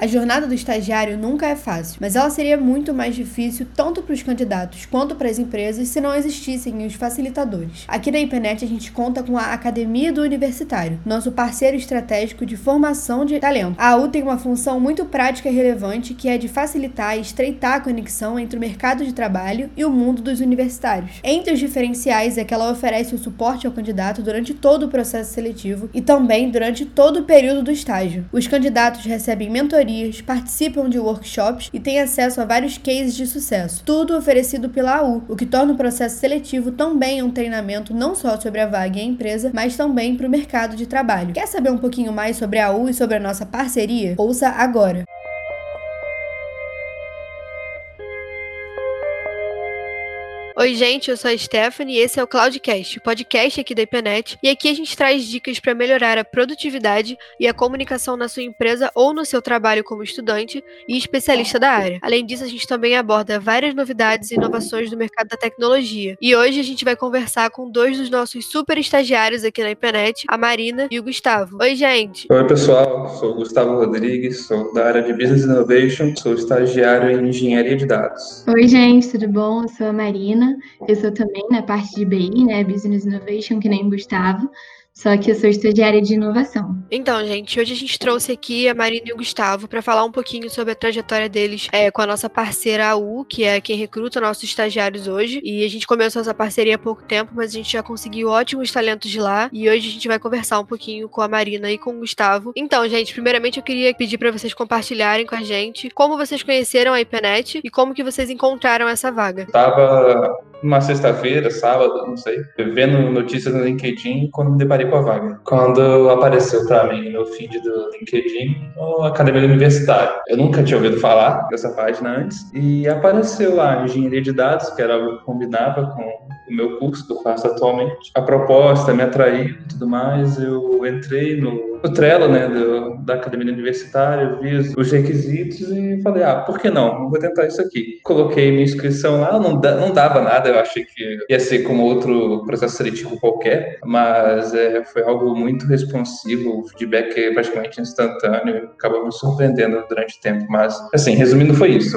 A jornada do estagiário nunca é fácil, mas ela seria muito mais difícil tanto para os candidatos quanto para as empresas se não existissem os facilitadores. Aqui na IPNET a gente conta com a Academia do Universitário, nosso parceiro estratégico de formação de talento. A AU tem uma função muito prática e relevante que é de facilitar e estreitar a conexão entre o mercado de trabalho e o mundo dos universitários. Entre os diferenciais é que ela oferece o suporte ao candidato durante todo o processo seletivo e também durante todo o período do estágio. Os candidatos recebem mentoria mentorias, participam de workshops e têm acesso a vários cases de sucesso. Tudo oferecido pela AU, o que torna o processo seletivo também um treinamento não só sobre a vaga e a empresa, mas também para o mercado de trabalho. Quer saber um pouquinho mais sobre a AU e sobre a nossa parceria? Ouça agora! Oi, gente, eu sou a Stephanie e esse é o Cloudcast, o podcast aqui da IPNET. E aqui a gente traz dicas para melhorar a produtividade e a comunicação na sua empresa ou no seu trabalho como estudante e especialista da área. Além disso, a gente também aborda várias novidades e inovações do mercado da tecnologia. E hoje a gente vai conversar com dois dos nossos super estagiários aqui na IPNET, a Marina e o Gustavo. Oi, gente. Oi, pessoal. Sou o Gustavo Rodrigues, sou da área de Business Innovation, sou estagiário em Engenharia de Dados. Oi, gente, tudo bom? Eu sou a Marina. Eu sou também na parte de BI, né, Business Innovation, que nem Gustavo. Só que eu sou estagiária de inovação. Então, gente, hoje a gente trouxe aqui a Marina e o Gustavo para falar um pouquinho sobre a trajetória deles é, com a nossa parceira AU, que é quem recruta nossos estagiários hoje. E a gente começou essa parceria há pouco tempo, mas a gente já conseguiu ótimos talentos de lá. E hoje a gente vai conversar um pouquinho com a Marina e com o Gustavo. Então, gente, primeiramente eu queria pedir para vocês compartilharem com a gente como vocês conheceram a IPNET e como que vocês encontraram essa vaga. Tava uma sexta-feira, sábado, não sei, vendo notícias no LinkedIn quando me deparei com a vaga. Quando apareceu para mim no feed do LinkedIn, o Academia Universitária. Eu nunca tinha ouvido falar dessa página antes e apareceu lá Engenharia de Dados, que era algo que combinava com o meu curso que eu faço atualmente. A proposta me atraiu e tudo mais, eu entrei no, no Trello, né, do, da Academia Universitária, vi os requisitos e falei, ah, por que não? Vou tentar isso aqui. Coloquei minha inscrição lá, não, não dava nada, eu achei que ia ser como outro processo seletivo qualquer, mas é, foi algo muito responsivo, o feedback é praticamente instantâneo, acabou me surpreendendo durante o tempo, mas, assim, resumindo, foi isso.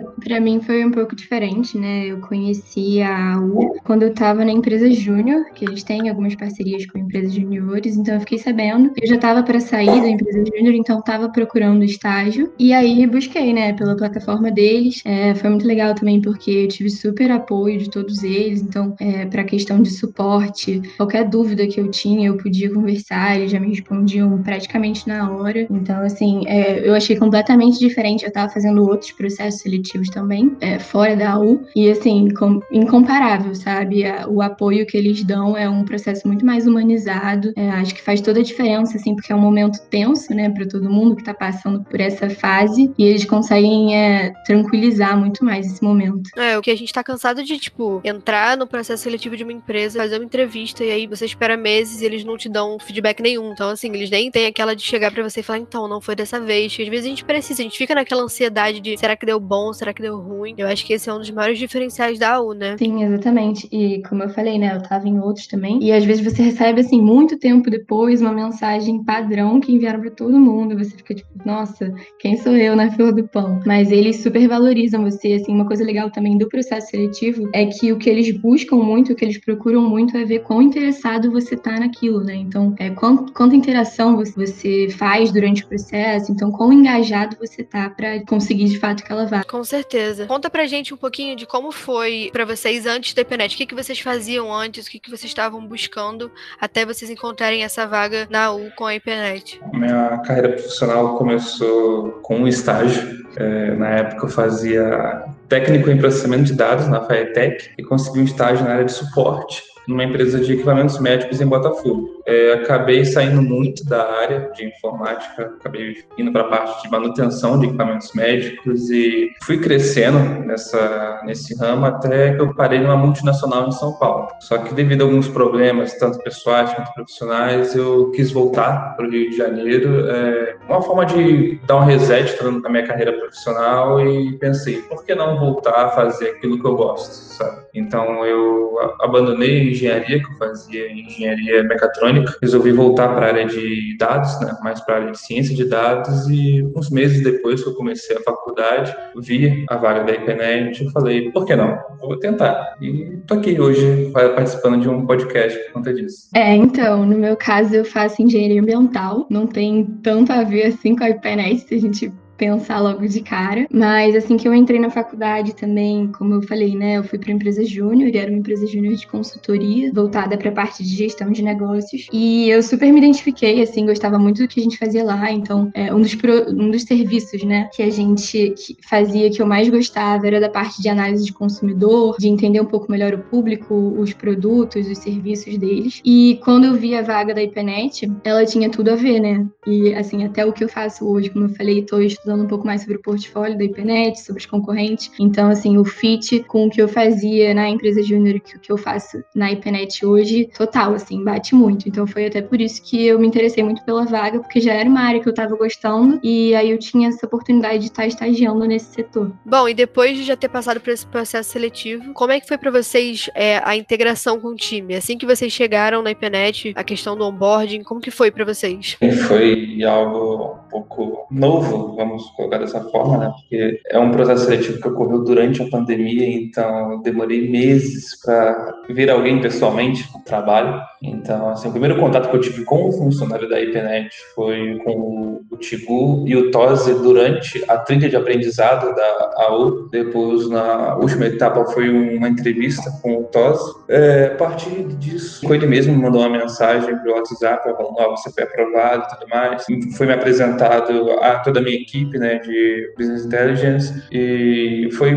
Para mim foi um pouco diferente, né, eu conheci a U quando eu estava na empresa júnior, que eles têm algumas parcerias com empresas juniores, então eu fiquei sabendo, eu já estava para sair da empresa júnior, então estava procurando estágio, e aí busquei, né, pela plataforma deles, é, foi muito legal também porque eu tive super apoio de todos eles, então, é, para questão de suporte, qualquer dúvida que eu tinha, eu podia conversar, eles já me respondiam praticamente na hora. Então, assim, é, eu achei completamente diferente. Eu estava fazendo outros processos seletivos também, é, fora da U, e, assim, com, incomparável, sabe? O apoio que eles dão é um processo muito mais humanizado. É, acho que faz toda a diferença, assim, porque é um momento tenso, né, para todo mundo que está passando por essa fase, e eles conseguem é, tranquilizar muito mais esse momento. É, o que a gente está cansado de, tipo, entrar no processo seletivo de uma empresa, fazer uma entrevista, e aí você espera meses e eles não te dão feedback nenhum. Então, assim, eles nem têm aquela de chegar para você e falar, então, não foi dessa vez. Às vezes a gente precisa, a gente fica naquela ansiedade de será que deu bom, será que deu ruim. Eu acho que esse é um dos maiores diferenciais da AU, né? Sim, exatamente. E como eu falei, né, eu tava em outros também. E às vezes você recebe, assim, muito tempo depois, uma mensagem padrão que enviaram para todo mundo. Você fica tipo, nossa, quem sou eu na fila do pão? Mas eles super valorizam você, assim, uma coisa legal também do processo seletivo é que o que eles buscam muito, o que eles procuram muito é ver quão interessado você tá naquilo, né? Então, é, quanto, quanta interação você faz durante o processo, então quão engajado você tá para conseguir de fato que ela vá. Com certeza. Conta pra gente um pouquinho de como foi para vocês antes da IPNET. O que, que vocês faziam antes, o que, que vocês estavam buscando até vocês encontrarem essa vaga na U com a IPNET? Minha carreira profissional começou com um estágio. É, na época eu fazia técnico em processamento de dados na Firetech e consegui um estágio na área de suporte numa empresa de equipamentos médicos em Botafogo. É, acabei saindo muito da área de informática, acabei indo para a parte de manutenção de equipamentos médicos e fui crescendo nessa, nesse ramo até que eu parei numa multinacional em São Paulo. Só que devido a alguns problemas, tanto pessoais quanto profissionais, eu quis voltar para o Rio de Janeiro. É, uma forma de dar um reset na minha carreira profissional e pensei, por que não voltar a fazer aquilo que eu gosto, sabe? Então eu abandonei engenharia, que eu fazia engenharia mecatrônica, resolvi voltar para a área de dados, né, mais para a área de ciência de dados, e uns meses depois que eu comecei a faculdade, vi a vaga da IPNET e falei, por que não? Vou tentar. E tô aqui hoje participando de um podcast por conta disso. É, então, no meu caso eu faço engenharia ambiental, não tem tanto a ver assim com a IPNET, se a gente pensar logo de cara. Mas assim que eu entrei na faculdade também, como eu falei, né, eu fui para empresa júnior, era uma empresa júnior de consultoria, voltada para a parte de gestão de negócios. E eu super me identifiquei, assim, gostava muito do que a gente fazia lá. Então, é, um, dos pro, um dos serviços, né, que a gente fazia, que eu mais gostava, era da parte de análise de consumidor, de entender um pouco melhor o público, os produtos, os serviços deles. E quando eu vi a vaga da IPNET, ela tinha tudo a ver, né? E, assim, até o que eu faço hoje, como eu falei, estou estudando um pouco mais sobre o portfólio da IPNET, sobre os concorrentes. Então, assim, o fit com o que eu fazia na empresa júnior que o que eu faço na IPNET hoje, total, assim, bate muito. Então, foi até por isso que eu me interessei muito pela vaga, porque já era uma área que eu estava gostando e aí eu tinha essa oportunidade de estar estagiando nesse setor. Bom, e depois de já ter passado por esse processo seletivo, como é que foi para vocês é, a integração com o time? Assim que vocês chegaram na IPNET, a questão do onboarding, como que foi para vocês? Foi algo um pouco novo, vamos vamos colocar dessa forma, né? Porque é um processo seletivo que ocorreu durante a pandemia, então demorei meses para ver alguém pessoalmente no trabalho. Então, assim, o primeiro contato que eu tive com o funcionário da IPNET foi com o Tibu e o Tose durante a trilha de aprendizado da AU. Depois, na última etapa, foi uma entrevista com o Tose. É, a partir disso, ele mesmo me mandou uma mensagem pelo WhatsApp, falando, oh, você foi aprovado e tudo mais. Foi me apresentado a toda a minha equipe, né, de Business Intelligence, e foi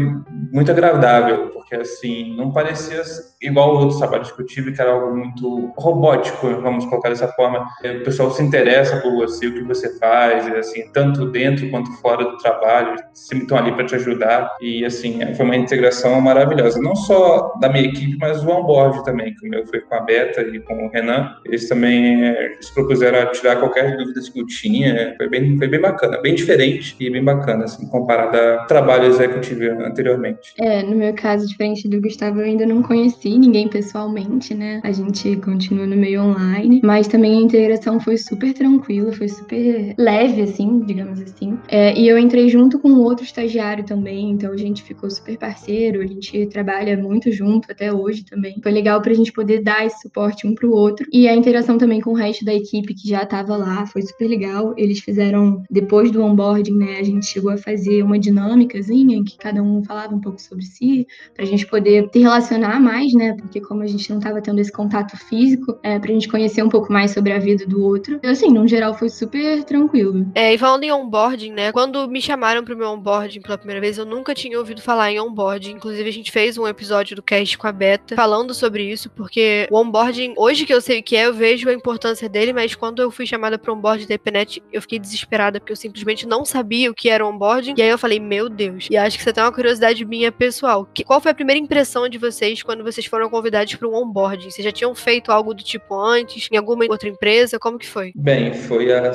muito agradável, porque, assim, não parecia igual outros trabalhos que eu tive, que era algo muito robótico, vamos colocar dessa forma. O pessoal se interessa por você, o que você faz, assim, tanto dentro quanto fora do trabalho, sempre estão ali para te ajudar. E, assim, foi uma integração maravilhosa. Não só da minha equipe, mas o onboard também, que o meu foi com a Beta e com o Renan. Eles também é, se propuseram a tirar qualquer dúvida que eu tinha. Foi bem, foi bem bacana, bem diferente e bem bacana, assim, comparado ao trabalho executivo anteriormente. É, no meu caso, diferente do Gustavo, eu ainda não conheci ninguém pessoalmente, né? A gente continua no meio online, mas também a integração foi super tranquila, foi super leve, assim, digamos assim. É, e eu entrei junto com outro estagiário também, então a gente ficou super parceiro, a gente trabalha muito junto até hoje também. Foi legal pra gente poder dar esse suporte um pro outro. E a interação também com o resto da equipe que já tava lá foi super legal. Eles fizeram, depois do onboarding, né, a gente chegou a fazer uma dinâmicazinha em que cada um falava um pouco sobre si, pra gente poder se relacionar mais, né? Né? Porque como a gente não estava tendo esse contato físico, é, pra gente conhecer um pouco mais sobre a vida do outro. Então, assim, no geral foi super tranquilo. É, e falando em onboarding, né? Quando me chamaram pro meu onboarding pela primeira vez, eu nunca tinha ouvido falar em onboarding. Inclusive, a gente fez um episódio do cast com a Beta falando sobre isso, porque o onboarding, hoje que eu sei o que é, eu vejo a importância dele, mas quando eu fui chamada pro onboarding da EPNET, eu fiquei desesperada, porque eu simplesmente não sabia o que era onboarding. E aí eu falei, meu Deus. E acho que você tem uma curiosidade minha pessoal. Que, qual foi a primeira impressão de vocês quando vocês foram convidados para um onboarding? Vocês já tinham feito algo do tipo antes, em alguma outra empresa? Como que foi? Bem, foi a,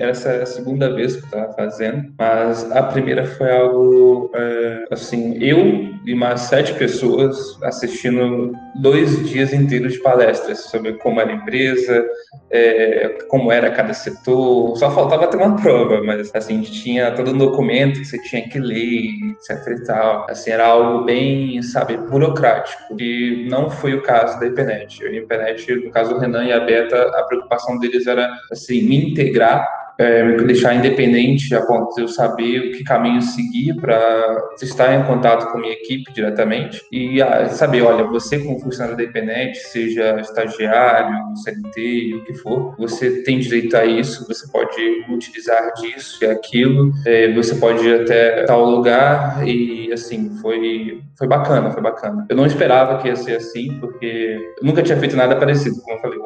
essa é a segunda vez que eu estava fazendo, mas a primeira foi algo, é, assim, eu e mais sete pessoas assistindo dois dias inteiros de palestras sobre como era a empresa, é, como era cada setor. Só faltava ter uma prova, mas assim, tinha todo um documento que você tinha que ler, etc e tal. Assim, era algo bem, sabe, burocrático, que não foi o caso da IPNET. A IPNET, no caso do Renan e a Beta, a preocupação deles era, assim, me integrar é, me deixar independente a ponto de eu saber o que caminho seguir para estar em contato com a minha equipe diretamente e ah, saber, olha, você como funcionário IPNET, seja estagiário, CLT, o que for, você tem direito a isso, você pode utilizar disso e aquilo, é, você pode ir até tal lugar e assim, foi, foi bacana, foi bacana. Eu não esperava que ia ser assim, porque eu nunca tinha feito nada parecido, como eu falei,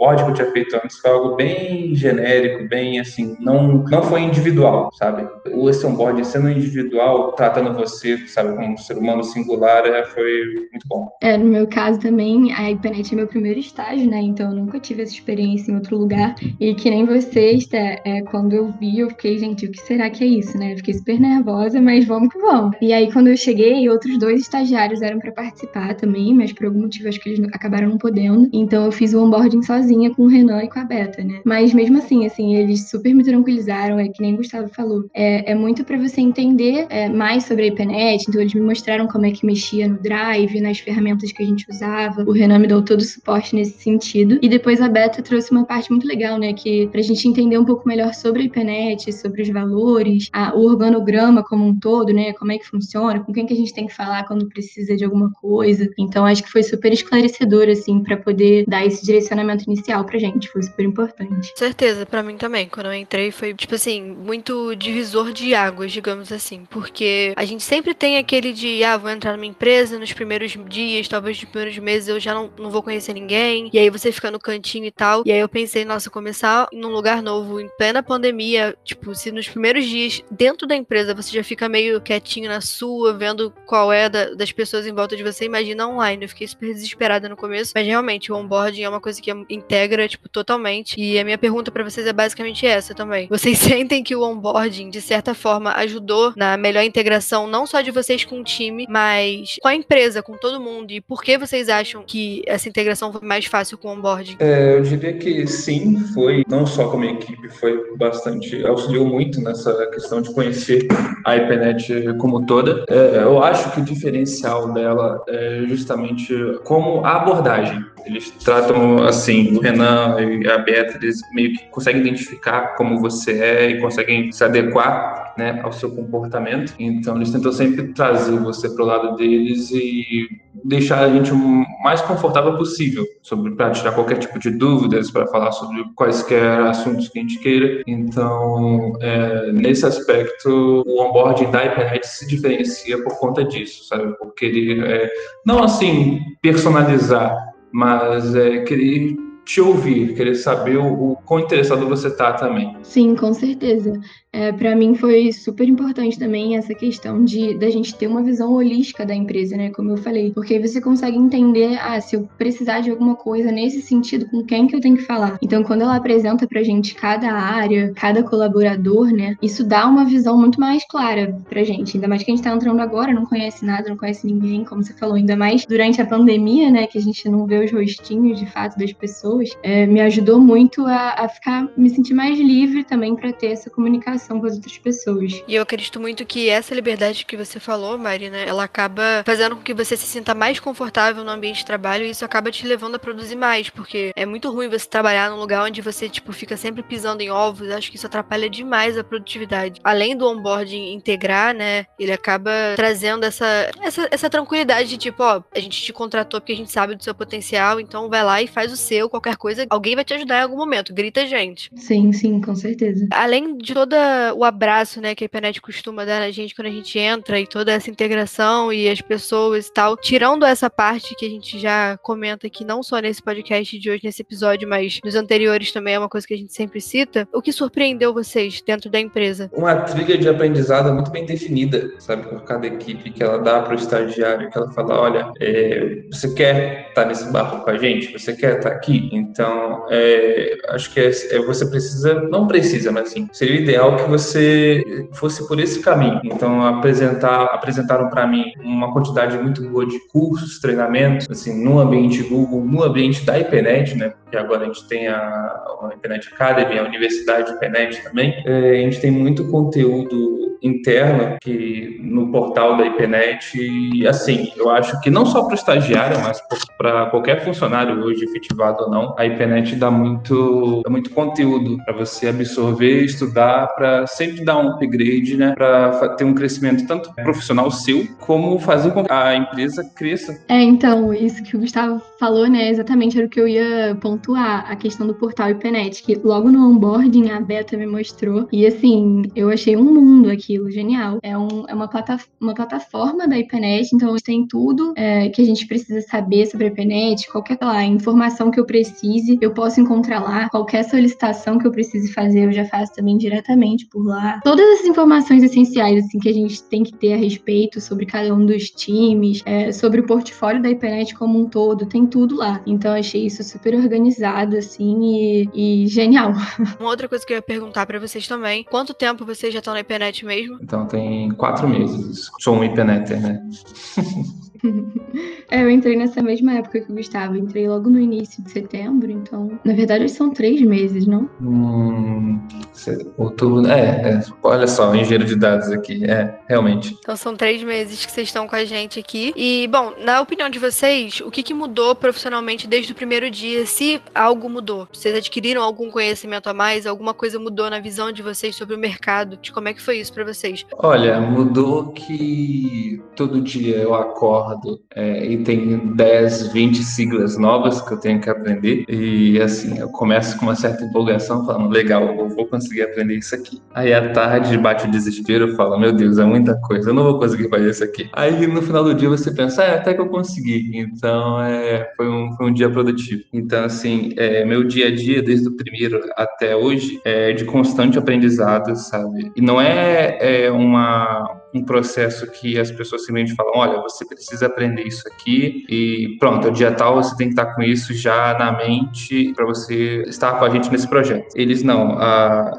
o que eu tinha feito antes foi algo bem genérico, bem assim, não, não foi individual, sabe? O esse onboard sendo individual, tratando você, sabe, como um ser humano singular, é, foi muito bom. É, no meu caso também, a IPNET é meu primeiro estágio, né? Então eu nunca tive essa experiência em outro lugar. E que nem vocês, é, é, quando eu vi, eu fiquei, gente, o que será que é isso, né? Eu fiquei super nervosa, mas vamos que vamos. E aí, quando eu cheguei, outros dois estagiários eram para participar também, mas por algum motivo acho que eles acabaram não podendo. Então eu fiz o onboarding sozinha com o Renan e com a Beta, né? Mas mesmo assim, assim, eles super me tranquilizaram, é que nem o Gustavo falou. É, é muito para você entender é, mais sobre a IPNET, então eles me mostraram como é que mexia no Drive, nas ferramentas que a gente usava. O Renan me deu todo o suporte nesse sentido. E depois a Beta trouxe uma parte muito legal, né? Que pra gente entender um pouco melhor sobre a IPNET, sobre os valores, a, o organograma como um todo, né? Como é que funciona, com quem que a gente tem que falar quando precisa de alguma coisa. Então acho que foi super esclarecedor, assim, para poder dar esse direcionamento inicial pra gente. Foi super importante. Certeza, para mim também. Quando eu entrei foi, tipo assim, muito divisor de águas, digamos assim. Porque a gente sempre tem aquele de, ah, vou entrar numa empresa nos primeiros dias, talvez nos primeiros meses eu já não, não vou conhecer ninguém. E aí você fica no cantinho e tal. E aí eu pensei, nossa, começar num lugar novo, em plena pandemia, tipo, se nos primeiros dias, dentro da empresa, você já fica meio quietinho na sua, vendo qual é da, das pessoas em volta de você, imagina online. Eu fiquei super desesperada no começo. Mas realmente, o onboarding é uma coisa que integra, tipo, totalmente. E a minha pergunta para vocês é basicamente essa também. Vocês sentem que o onboarding, de certa forma, ajudou na melhor integração, não só de vocês com o time, mas com a empresa, com todo mundo? E por que vocês acham que essa integração foi mais fácil com o onboarding? É, eu diria que sim, foi. Não só como equipe, foi bastante. auxiliou muito nessa questão de conhecer a IPNET como toda. É, eu acho que o diferencial dela é justamente como a abordagem. Eles tratam assim, o Renan e a Beatriz, eles meio que conseguem identificar como você é e conseguem se adequar né, ao seu comportamento. Então, eles tentam sempre trazer você para o lado deles e deixar a gente o mais confortável possível sobre para tirar qualquer tipo de dúvidas, para falar sobre quaisquer assuntos que a gente queira. Então, é, nesse aspecto, o onboarding da IPNet se diferencia por conta disso, sabe? Por querer, é, não assim, personalizar, mas é, querer te ouvir, querer saber o, o quão interessado você está também. Sim, com certeza. É, para mim foi super importante também essa questão de da gente ter uma visão holística da empresa, né? Como eu falei, porque aí você consegue entender, ah, se eu precisar de alguma coisa nesse sentido, com quem que eu tenho que falar. Então, quando ela apresenta pra gente cada área, cada colaborador, né? Isso dá uma visão muito mais clara pra gente. Ainda mais que a gente tá entrando agora, não conhece nada, não conhece ninguém, como você falou, ainda mais durante a pandemia, né? Que a gente não vê os rostinhos de fato das pessoas. É, me ajudou muito a, a ficar, me sentir mais livre também para ter essa comunicação com as outras pessoas. E eu acredito muito que essa liberdade que você falou, Marina, ela acaba fazendo com que você se sinta mais confortável no ambiente de trabalho e isso acaba te levando a produzir mais, porque é muito ruim você trabalhar num lugar onde você, tipo, fica sempre pisando em ovos. Acho que isso atrapalha demais a produtividade. Além do onboarding integrar, né, ele acaba trazendo essa, essa, essa tranquilidade de, tipo, ó, a gente te contratou porque a gente sabe do seu potencial, então vai lá e faz o seu, qualquer coisa, alguém vai te ajudar em algum momento, grita a gente. Sim, sim, com certeza. Além de toda o abraço, né, que a internet costuma dar na gente quando a gente entra e toda essa integração e as pessoas e tal, tirando essa parte que a gente já comenta aqui, não só nesse podcast de hoje, nesse episódio, mas nos anteriores também é uma coisa que a gente sempre cita, o que surpreendeu vocês dentro da empresa? Uma trilha de aprendizado muito bem definida, sabe, por cada equipe que ela dá para o estagiário, que ela fala, olha, é, você quer estar tá nesse barco com a gente? Você quer estar tá aqui? Então, é, acho que é, é, você precisa, não precisa, mas assim, seria ideal que você fosse por esse caminho. Então, apresentar, apresentaram para mim uma quantidade muito boa de cursos, treinamentos, assim, no ambiente Google, no ambiente da IPNET, né? Porque agora a gente tem a, a IPNET Academy, a Universidade IPNET também. É, a gente tem muito conteúdo interno que no portal da IPNET e, assim, eu acho que não só para o estagiário, mas para qualquer funcionário hoje, efetivado ou não, a IPNET dá muito, dá muito conteúdo para você absorver, estudar, para sempre dar um upgrade, né? Para ter um crescimento tanto profissional seu, como fazer com que a empresa cresça. É, então, isso que o Gustavo falou, né, exatamente era o que eu ia pontuar, a questão do portal IPNET, que logo no onboarding a Beta me mostrou. E assim, eu achei um mundo aquilo, genial. É, um, é uma, plata, uma plataforma da IPNET, então tem tudo é, que a gente precisa saber sobre a IPNET, qualquer lá, informação que eu precise, eu posso encontrar lá. Qualquer solicitação que eu precise fazer, eu já faço também diretamente por lá. Todas essas informações essenciais, assim, que a gente tem que ter a respeito sobre cada um dos times, é, sobre o portfólio da IPNET como um todo, tem tudo lá. Então, achei isso super organizado, assim, e, e genial. Uma outra coisa que eu ia perguntar para vocês também, quanto tempo vocês já estão na IPNET mesmo? Então, tem quatro meses. Sou um IPNETer, né? é, eu entrei nessa mesma época que o Gustavo. Entrei logo no início de setembro, então. Na verdade, são três meses, não? Hum, outubro. É, é, olha só, engenheiro de dados aqui. É, realmente. Então são três meses que vocês estão com a gente aqui. E, bom, na opinião de vocês, o que, que mudou profissionalmente desde o primeiro dia? Se algo mudou? Vocês adquiriram algum conhecimento a mais? Alguma coisa mudou na visão de vocês sobre o mercado? De como é que foi isso para vocês? Olha, mudou que todo dia eu acordo é, e tem 10, 20 siglas novas que eu tenho que aprender. E assim, eu começo com uma certa empolgação, falando, legal, eu vou conseguir aprender isso aqui. Aí à tarde bate o desespero, eu falo, meu Deus, é muita coisa, eu não vou conseguir fazer isso aqui. Aí no final do dia você pensa, é, até que eu consegui. Então é, foi, um, foi um dia produtivo. Então, assim, é, meu dia a dia, desde o primeiro até hoje, é de constante aprendizado, sabe? E não é, é uma um processo que as pessoas simplesmente falam, olha, você precisa aprender isso aqui e pronto, o dia tal você tem que estar com isso já na mente para você estar com a gente nesse projeto. Eles não,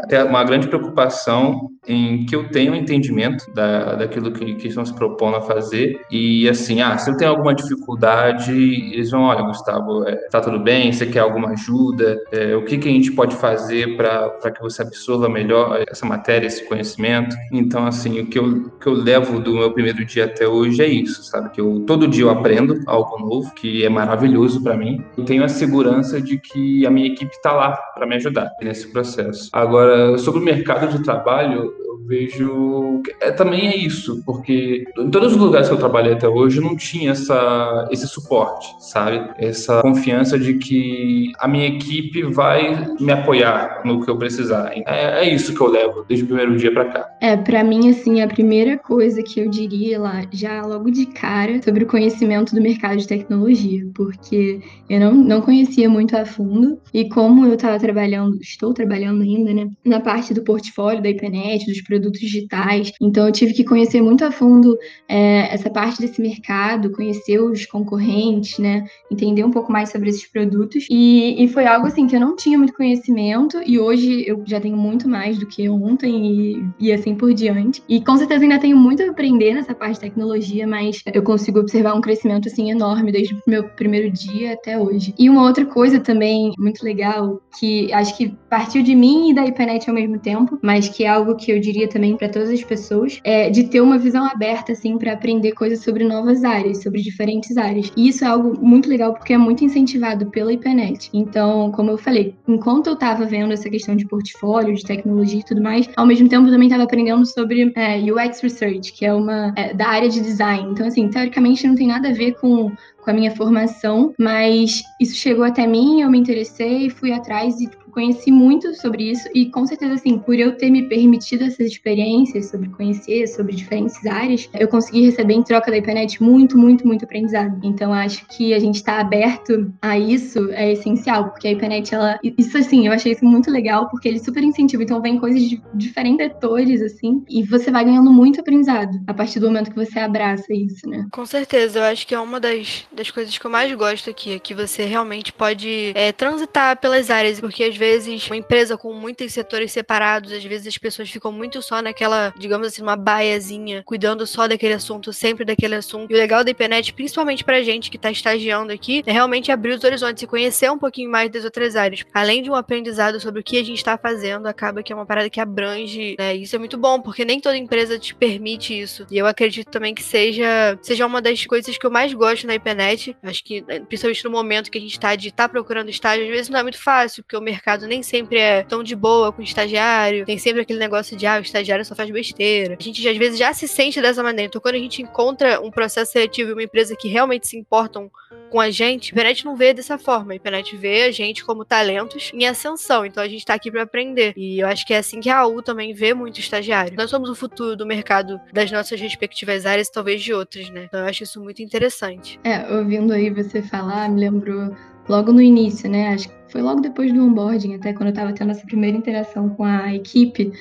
tem uma grande preocupação em que eu tenha um entendimento da, daquilo que, que estão se propondo a fazer e assim, ah, se eu tenho alguma dificuldade, eles vão, olha, Gustavo, é, tá tudo bem, você quer alguma ajuda, é, o que, que a gente pode fazer para que você absorva melhor essa matéria, esse conhecimento. Então, assim, o que eu, que eu levo do meu primeiro dia até hoje é isso, sabe? Que eu todo dia eu aprendo algo novo, que é maravilhoso para mim. Eu tenho a segurança de que a minha equipe está lá para me ajudar nesse processo. Agora, sobre o mercado de trabalho, vejo é também é isso, porque em todos os lugares que eu trabalhei até hoje eu não tinha essa esse suporte, sabe? Essa confiança de que a minha equipe vai me apoiar no que eu precisar. É, é isso que eu levo desde o primeiro dia para cá. É, para mim assim, a primeira coisa que eu diria lá já logo de cara sobre o conhecimento do mercado de tecnologia, porque eu não, não conhecia muito a fundo e como eu estava trabalhando, estou trabalhando ainda, né, na parte do portfólio da IPNET, dos produtos digitais. Então, eu tive que conhecer muito a fundo é, essa parte desse mercado, conhecer os concorrentes, né? Entender um pouco mais sobre esses produtos. E, e foi algo assim que eu não tinha muito conhecimento e hoje eu já tenho muito mais do que ontem e, e assim por diante. E com certeza ainda tenho muito a aprender nessa parte de tecnologia, mas eu consigo observar um crescimento assim enorme desde o meu primeiro dia até hoje. E uma outra coisa também muito legal que acho que partiu de mim e da IPNET ao mesmo tempo, mas que é algo que eu diria também para todas as pessoas, é de ter uma visão aberta, assim, para aprender coisas sobre novas áreas, sobre diferentes áreas. E isso é algo muito legal porque é muito incentivado pela IPNET. Então, como eu falei, enquanto eu estava vendo essa questão de portfólio, de tecnologia e tudo mais, ao mesmo tempo eu também estava aprendendo sobre é, UX Research, que é uma é, da área de design. Então, assim, teoricamente não tem nada a ver com com a minha formação, mas isso chegou até mim, eu me interessei, fui atrás e tipo, conheci muito sobre isso e com certeza assim, por eu ter me permitido essas experiências sobre conhecer sobre diferentes áreas, eu consegui receber em troca da internet muito, muito, muito aprendizado. Então acho que a gente está aberto a isso é essencial, porque a internet ela isso assim, eu achei isso muito legal porque ele super incentiva, então vem coisas de diferentes atores assim, e você vai ganhando muito aprendizado a partir do momento que você abraça isso, né? Com certeza, eu acho que é uma das, das coisas que eu mais gosto aqui, é que você realmente pode é, transitar pelas áreas, porque às vezes uma empresa com muitos setores separados, às vezes as pessoas ficam muito só naquela, digamos assim, uma baiazinha, cuidando só daquele assunto, sempre daquele assunto. E o legal da IPNET, principalmente pra gente que tá estagiando aqui, é realmente abrir os horizontes e conhecer um pouquinho mais das outras áreas. Além de um aprendizado sobre o que a gente tá fazendo, acaba que é uma parada que abrange, né? Isso é muito bom, porque nem toda empresa te permite isso. E eu acredito também que seja, seja uma das coisas que eu mais gosto na IPNET IPNET. Acho que, né, principalmente no momento que a gente está de estar tá procurando estágio, às vezes não é muito fácil, porque o mercado nem sempre é tão de boa com o estagiário. Tem sempre aquele negócio de, ah, o estagiário só faz besteira. A gente, às vezes, já se sente dessa maneira. Então, quando a gente encontra um processo seletivo e uma empresa que realmente se importam com a gente, a internet não vê dessa forma. A internet vê a gente como talentos em ascensão. Então a gente tá aqui para aprender. E eu acho que é assim que a AU também vê muito estagiário. Nós somos o futuro do mercado das nossas respectivas áreas, talvez de outras, né? Então eu acho isso muito interessante. É, ouvindo aí você falar, me lembrou logo no início, né? Acho que foi logo depois do onboarding, até quando eu estava tendo essa primeira interação com a equipe,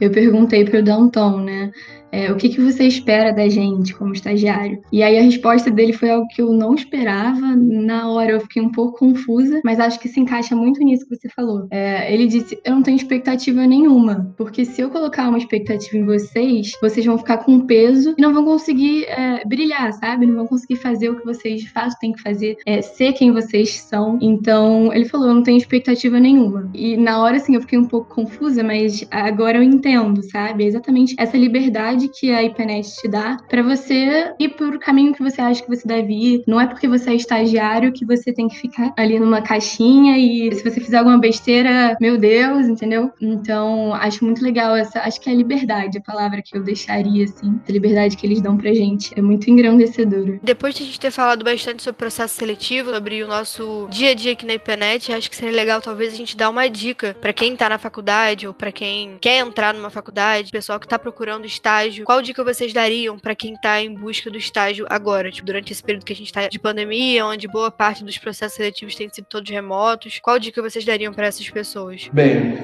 eu perguntei para o Danton, né? É, o que, que você espera da gente como estagiário? E aí a resposta dele foi algo que eu não esperava. Na hora eu fiquei um pouco confusa, mas acho que se encaixa muito nisso que você falou. É, ele disse: Eu não tenho expectativa nenhuma, porque se eu colocar uma expectativa em vocês, vocês vão ficar com peso e não vão conseguir é, brilhar, sabe? Não vão conseguir fazer o que vocês de fato têm que fazer, é, ser quem vocês são. Então ele falou: Eu não tenho expectativa nenhuma. E na hora, assim, eu fiquei um pouco confusa, mas agora eu entendo, sabe? É exatamente essa liberdade liberdade que a IPNET te dá para você ir por caminho que você acha que você deve ir. Não é porque você é estagiário que você tem que ficar ali numa caixinha e se você fizer alguma besteira, meu Deus, entendeu? Então, acho muito legal essa, acho que é liberdade, a palavra que eu deixaria assim, a liberdade que eles dão pra gente. É muito engrandecedora. Depois de a gente ter falado bastante sobre o processo seletivo, sobre o nosso dia a dia aqui na IPNET, acho que seria legal talvez a gente dar uma dica para quem tá na faculdade ou para quem quer entrar numa faculdade, pessoal que tá procurando estágio estágio, qual dica vocês dariam para quem está em busca do estágio agora, tipo, durante esse período que a gente está de pandemia, onde boa parte dos processos seletivos têm sido todos remotos? Qual dica vocês dariam para essas pessoas? Bem,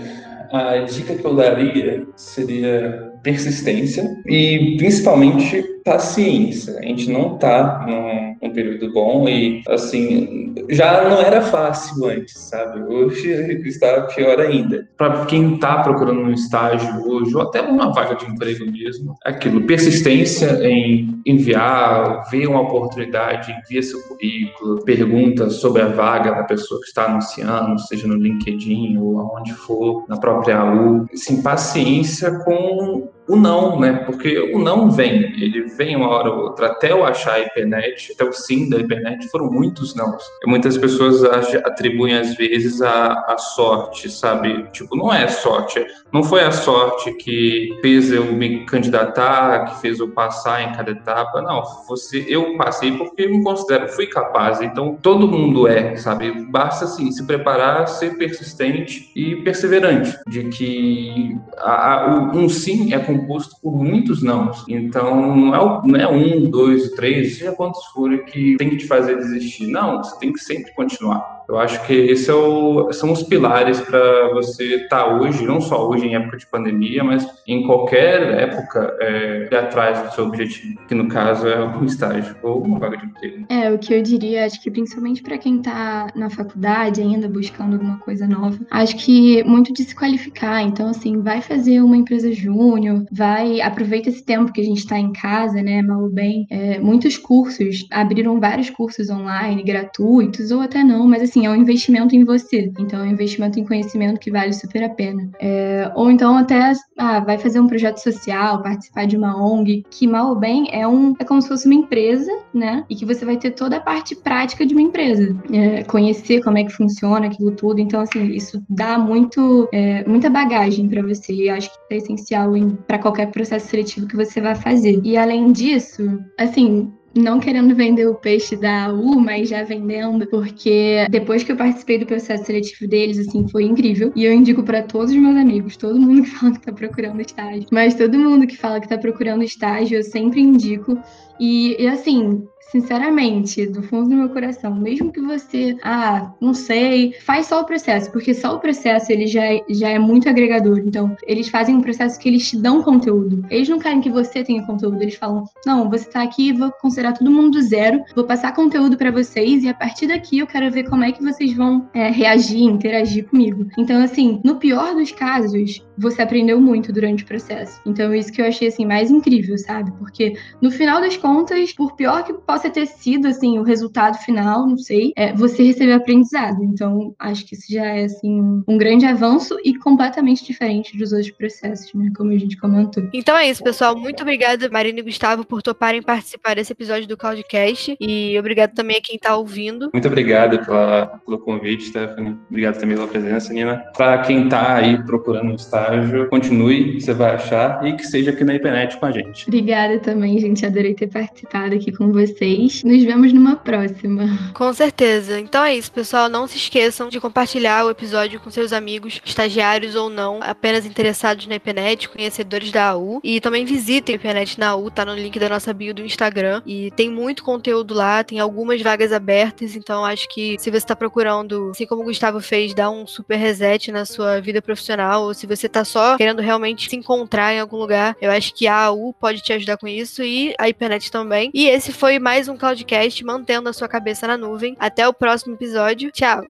a dica que eu daria seria persistência e principalmente paciência. A gente não está num, período bom e, assim, já não era fácil antes, sabe? Hoje está pior ainda. Para quem está procurando um estágio hoje, ou até uma vaga de emprego mesmo, aquilo, persistência em enviar, ver uma oportunidade, envia seu currículo, pergunta sobre a vaga da pessoa que está anunciando, seja no LinkedIn ou aonde for, na própria AU. Assim, paciência com o não, né? Porque o não vem, ele vem uma hora ou outra. Até eu achar a IPNET, até o sim da IPNET, foram muitos não. Muitas pessoas atribuem, às vezes, a, a sorte, sabe? Tipo, não é sorte. Não foi a sorte que fez eu me candidatar, que fez eu passar em cada etapa. Não, você, eu passei porque eu me considero, fui capaz. Então, todo mundo é, sabe? Basta, assim, se preparar, ser persistente e perseverante. De que a, a, um sim é com composto por muitos não. Então, não é, não é um, dois, três, seja quantos forem que tem que te fazer desistir. Não, você tem que sempre continuar. Eu acho que esse é são os pilares para você estar tá hoje, não só hoje em época de pandemia, mas em qualquer época é, atrás do seu objetivo, que no caso é um estágio ou uma vaga de emprego. É, o que eu diria, acho que principalmente para quem está na faculdade ainda buscando alguma coisa nova, acho que muito de se qualificar. Então, assim, vai fazer uma empresa júnior, vai, aproveita esse tempo que a gente está em casa, né, mal ou bem. É, muitos cursos, abriram vários cursos online, gratuitos ou até não, mas assim, assim, é um investimento em você. Então, é um investimento em conhecimento que vale super a pena. É, ou então até ah, vai fazer um projeto social, participar de uma ONG, que mal ou bem é um é como se fosse uma empresa, né? E que você vai ter toda a parte prática de uma empresa, é, conhecer como é que funciona aquilo tudo. Então, assim, isso dá muito é, muita bagagem para você. E acho que é essencial para qualquer processo seletivo que você vai fazer. E além disso, assim, não querendo vender o peixe da U, mas já vendendo, porque depois que eu participei do processo seletivo deles, assim, foi incrível. E eu indico para todos os meus amigos, todo mundo que fala que tá procurando estágio, mas todo mundo que fala que tá procurando estágio, eu sempre indico. E, e assim, sinceramente, do fundo do meu coração, mesmo que você, ah, não sei, faz só o processo, porque só o processo ele já é, já é muito agregador. Então, eles fazem um processo que eles te dão conteúdo. Eles não querem que você tenha conteúdo, eles falam: "Não, você tá aqui, vou considerar todo mundo do zero, vou passar conteúdo para vocês e a partir daqui eu quero ver como é que vocês vão é, reagir, interagir comigo". Então, assim, no pior dos casos, você aprendeu muito durante o processo. Então, isso que eu achei assim mais incrível, sabe? Porque no final das contas, por pior que possa ter sido assim o resultado final, não sei, é, você recebeu aprendizado. Então, acho que isso já é assim um grande avanço e completamente diferente dos outros processos, né? Como a gente comentou. Então é isso, pessoal. Muito obrigada, Marina e Gustavo, por toparem participar desse episódio do Cloudcast. E obrigado também a quem está ouvindo. Muito obrigado pela, pelo convite, Stephanie. Obrigado também pela presença, Nina. Para quem está aí procurando um estágio, continue, você vai achar, e que seja aqui na internet com a gente. Obrigada também, gente. Adorei ter participado aqui com vocês. Nos vemos numa próxima. Com certeza. Então é isso, pessoal. Não se esqueçam de compartilhar o episódio com seus amigos, estagiários ou não, apenas interessados na IPNET, conhecedores da AU. E também visitem a IPNET na AU, tá no link da nossa bio do Instagram. E tem muito conteúdo lá, tem algumas vagas abertas, então acho que se você está procurando, assim como o Gustavo fez, dar um super reset na sua vida profissional, ou se você tá só querendo realmente se encontrar em algum lugar, eu acho que a AU pode te ajudar com isso e a IPNET também. E esse foi mais um Cloudcast, mantendo a sua cabeça na nuvem. Até o próximo episódio. Tchau!